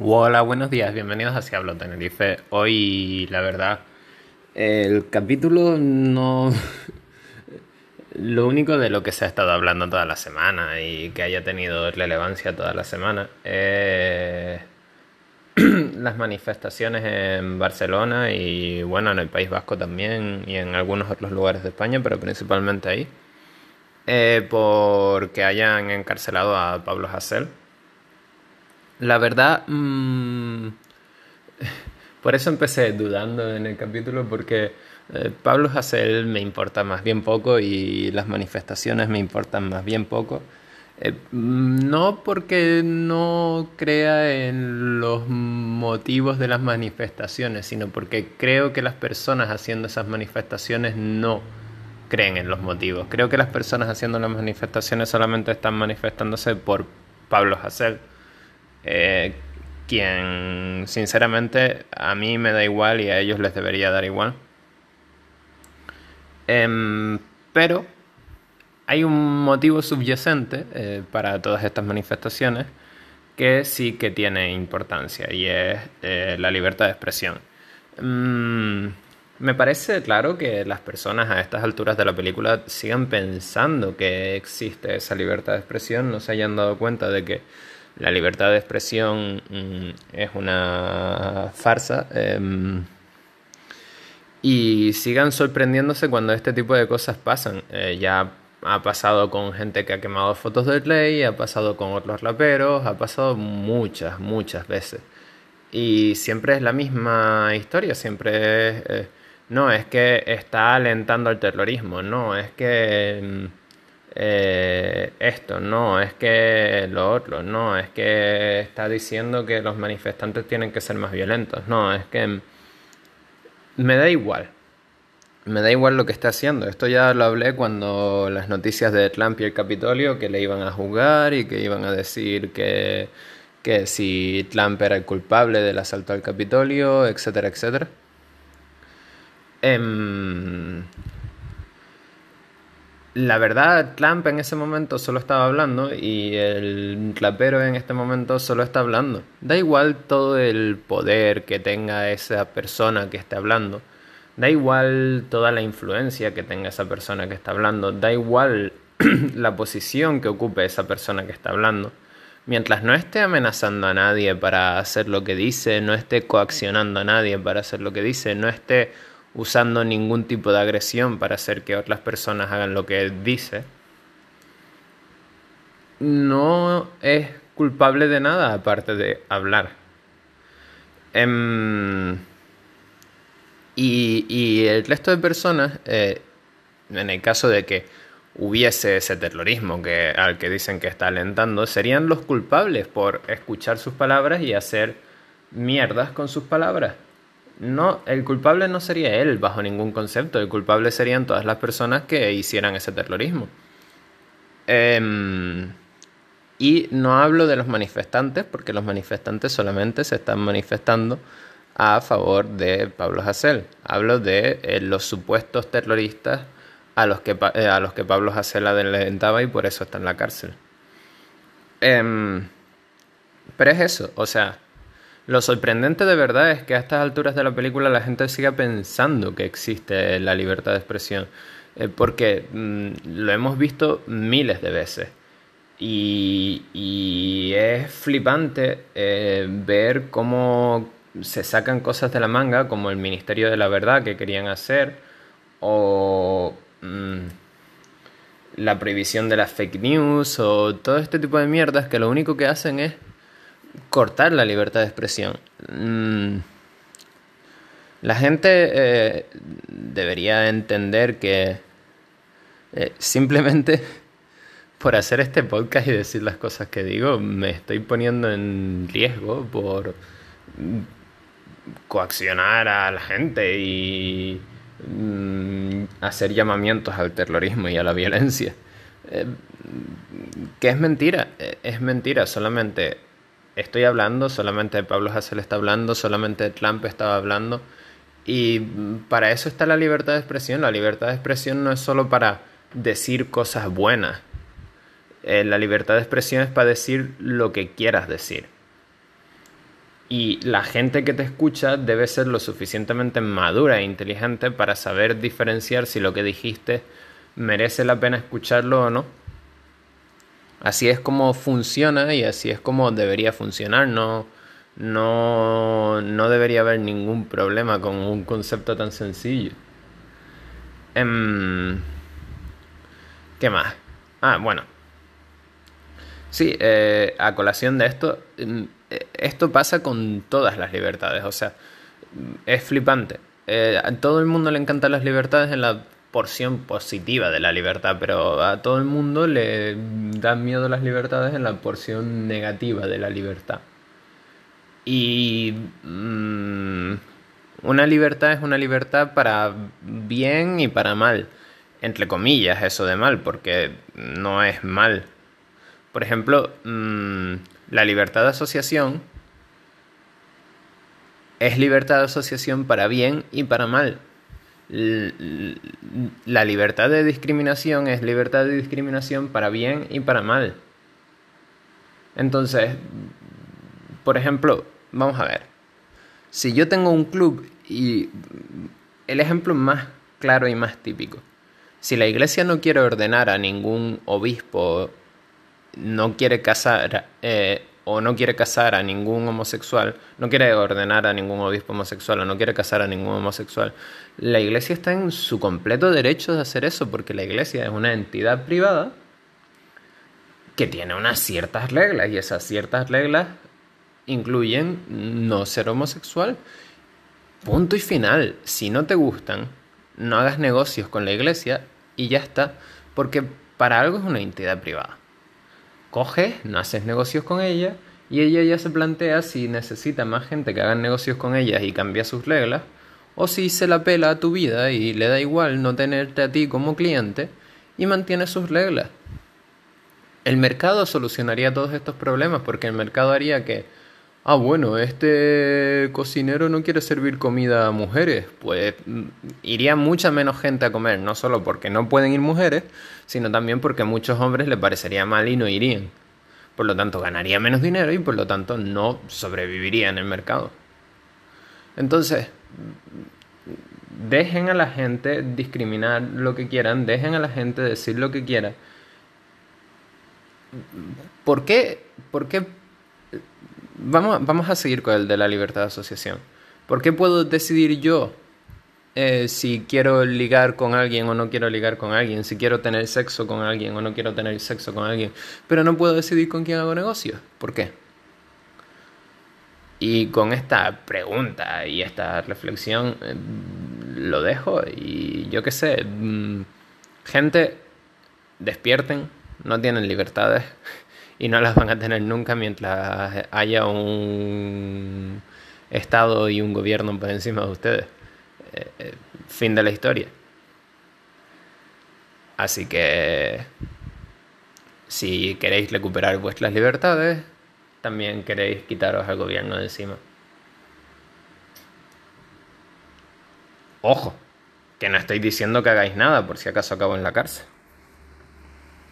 Hola, buenos días, bienvenidos a Hablo Tenerife. Hoy, la verdad, el capítulo no... Lo único de lo que se ha estado hablando toda la semana y que haya tenido relevancia toda la semana es las manifestaciones en Barcelona y bueno, en el País Vasco también y en algunos otros lugares de España, pero principalmente ahí, eh, porque hayan encarcelado a Pablo Hasél la verdad, mmm, por eso empecé dudando en el capítulo, porque eh, Pablo Hasél me importa más bien poco y las manifestaciones me importan más bien poco. Eh, no porque no crea en los motivos de las manifestaciones, sino porque creo que las personas haciendo esas manifestaciones no creen en los motivos. Creo que las personas haciendo las manifestaciones solamente están manifestándose por Pablo Hasél eh, quien sinceramente a mí me da igual y a ellos les debería dar igual. Em, pero hay un motivo subyacente eh, para todas estas manifestaciones que sí que tiene importancia y es eh, la libertad de expresión. Mm, me parece claro que las personas a estas alturas de la película sigan pensando que existe esa libertad de expresión, no se hayan dado cuenta de que la libertad de expresión mm, es una farsa em, y sigan sorprendiéndose cuando este tipo de cosas pasan. Eh, ya ha pasado con gente que ha quemado fotos de ley, ha pasado con otros raperos, ha pasado muchas, muchas veces. Y siempre es la misma historia, siempre es... Eh, no, es que está alentando al terrorismo, no, es que... Eh, esto, no, es que lo otro, no, es que está diciendo que los manifestantes tienen que ser más violentos, no, es que me da igual, me da igual lo que está haciendo. Esto ya lo hablé cuando las noticias de Trump y el Capitolio que le iban a jugar y que iban a decir que, que si Trump era el culpable del asalto al Capitolio, etcétera, etcétera. Em, la verdad, Trump en ese momento solo estaba hablando y el clapero en este momento solo está hablando. Da igual todo el poder que tenga esa persona que esté hablando. Da igual toda la influencia que tenga esa persona que está hablando. Da igual la posición que ocupe esa persona que está hablando. Mientras no esté amenazando a nadie para hacer lo que dice, no esté coaccionando a nadie para hacer lo que dice, no esté usando ningún tipo de agresión para hacer que otras personas hagan lo que dice, no es culpable de nada aparte de hablar. Em, y, el resto de personas, eh, en el caso de que hubiese ese terrorismo que, al que dicen que está alentando, serían los culpables por escuchar sus palabras y hacer mierdas con sus palabras. No, el culpable no sería él bajo ningún concepto, el culpable serían todas las personas que hicieran ese terrorismo. Em, y no hablo de los manifestantes, porque los manifestantes solamente se están manifestando a favor de Pablo Hasél. Hablo de eh, los supuestos terroristas a los que, eh, a los que Pablo Hasél adelantaba y por eso está en la cárcel. Em, pero es eso, o sea, lo sorprendente de verdad es que a estas alturas de la película la gente siga pensando que existe la libertad de expresión, eh, porque mm, lo hemos visto miles de veces. Y, es flipante eh, ver cómo se sacan cosas de la manga, como el Ministerio de la Verdad que querían hacer, o mm, la prohibición de las fake news, o todo este tipo de mierdas que lo único que hacen es cortar la libertad de expresión. Mm, la gente eh, debería entender que eh, simplemente por hacer este podcast y decir las cosas que digo, me estoy poniendo en riesgo por coaccionar a la gente y mm, hacer llamamientos al terrorismo y a la violencia. Eh, que es mentira, es mentira, solamente estoy hablando, solamente Pablo Hassel está hablando, solamente Trump estaba hablando. Y para eso está la libertad de expresión. La libertad de expresión no es solo para decir cosas buenas. Eh, la libertad de expresión es para decir lo que quieras decir. Y la gente que te escucha debe ser lo suficientemente madura e inteligente para saber diferenciar si lo que dijiste merece la pena escucharlo o no. Así es como funciona y así es como debería funcionar. No, no, no debería haber ningún problema con un concepto tan sencillo. Em, ¿Qué más? Ah, bueno. Sí, eh, a colación de esto, em, esto pasa con todas las libertades. O sea, es flipante. Eh, a todo el mundo le encantan las libertades en la porción positiva de la libertad, pero a todo el mundo le dan miedo las libertades en la porción negativa de la libertad. Y mm, una libertad es una libertad para bien y para mal. Entre comillas, eso de mal, porque no es mal. Por ejemplo, mm, la libertad de asociación es libertad de asociación para bien y para mal la libertad de discriminación es libertad de discriminación para bien y para mal. Entonces, por ejemplo, vamos a ver. Si yo tengo un club y el ejemplo más claro y más típico. Si la iglesia no quiere ordenar a ningún obispo, no quiere casar, eh, o no quiere casar a ningún homosexual, no quiere ordenar a ningún obispo homosexual o no quiere casar a ningún homosexual, la iglesia está en su completo derecho de hacer eso porque la iglesia es una entidad privada que tiene unas ciertas reglas y esas ciertas reglas incluyen no ser homosexual. Punto y final. Si no te gustan, no hagas negocios con la iglesia y ya está, porque para algo es una entidad privada coges, no haces negocios con ella y ella ya se plantea si necesita más gente que hagan negocios con ella y cambia sus reglas o si se la pela a tu vida y le da igual no tenerte a ti como cliente y mantiene sus reglas. El mercado solucionaría todos estos problemas porque el mercado haría que ah, bueno, este cocinero no quiere servir comida a mujeres, pues mm, iría mucha menos gente a comer, no solo porque no pueden ir mujeres, sino también porque a muchos hombres les parecería mal y no irían. Por lo tanto, ganaría menos dinero y por lo tanto no sobreviviría en el mercado. Entonces, dejen a la gente discriminar lo que quieran, dejen a la gente decir lo que quiera. ¿Por qué? ¿Por qué vamos, vamos a seguir con el de la libertad de asociación. ¿Por qué puedo decidir yo eh, si quiero ligar con alguien o no quiero ligar con alguien, si quiero tener sexo con alguien o no quiero tener sexo con alguien, pero no puedo decidir con quién hago negocios? ¿Por qué? Y con esta pregunta y esta reflexión eh, lo dejo y yo qué sé, mm, gente, despierten, no tienen libertades y no las van a tener nunca mientras haya un Estado y un gobierno por encima de ustedes. Eh, eh, fin de la historia. Así que si queréis recuperar vuestras libertades, también queréis quitaros al gobierno de encima. Ojo, que no estoy diciendo que hagáis nada por si acaso acabo en la cárcel.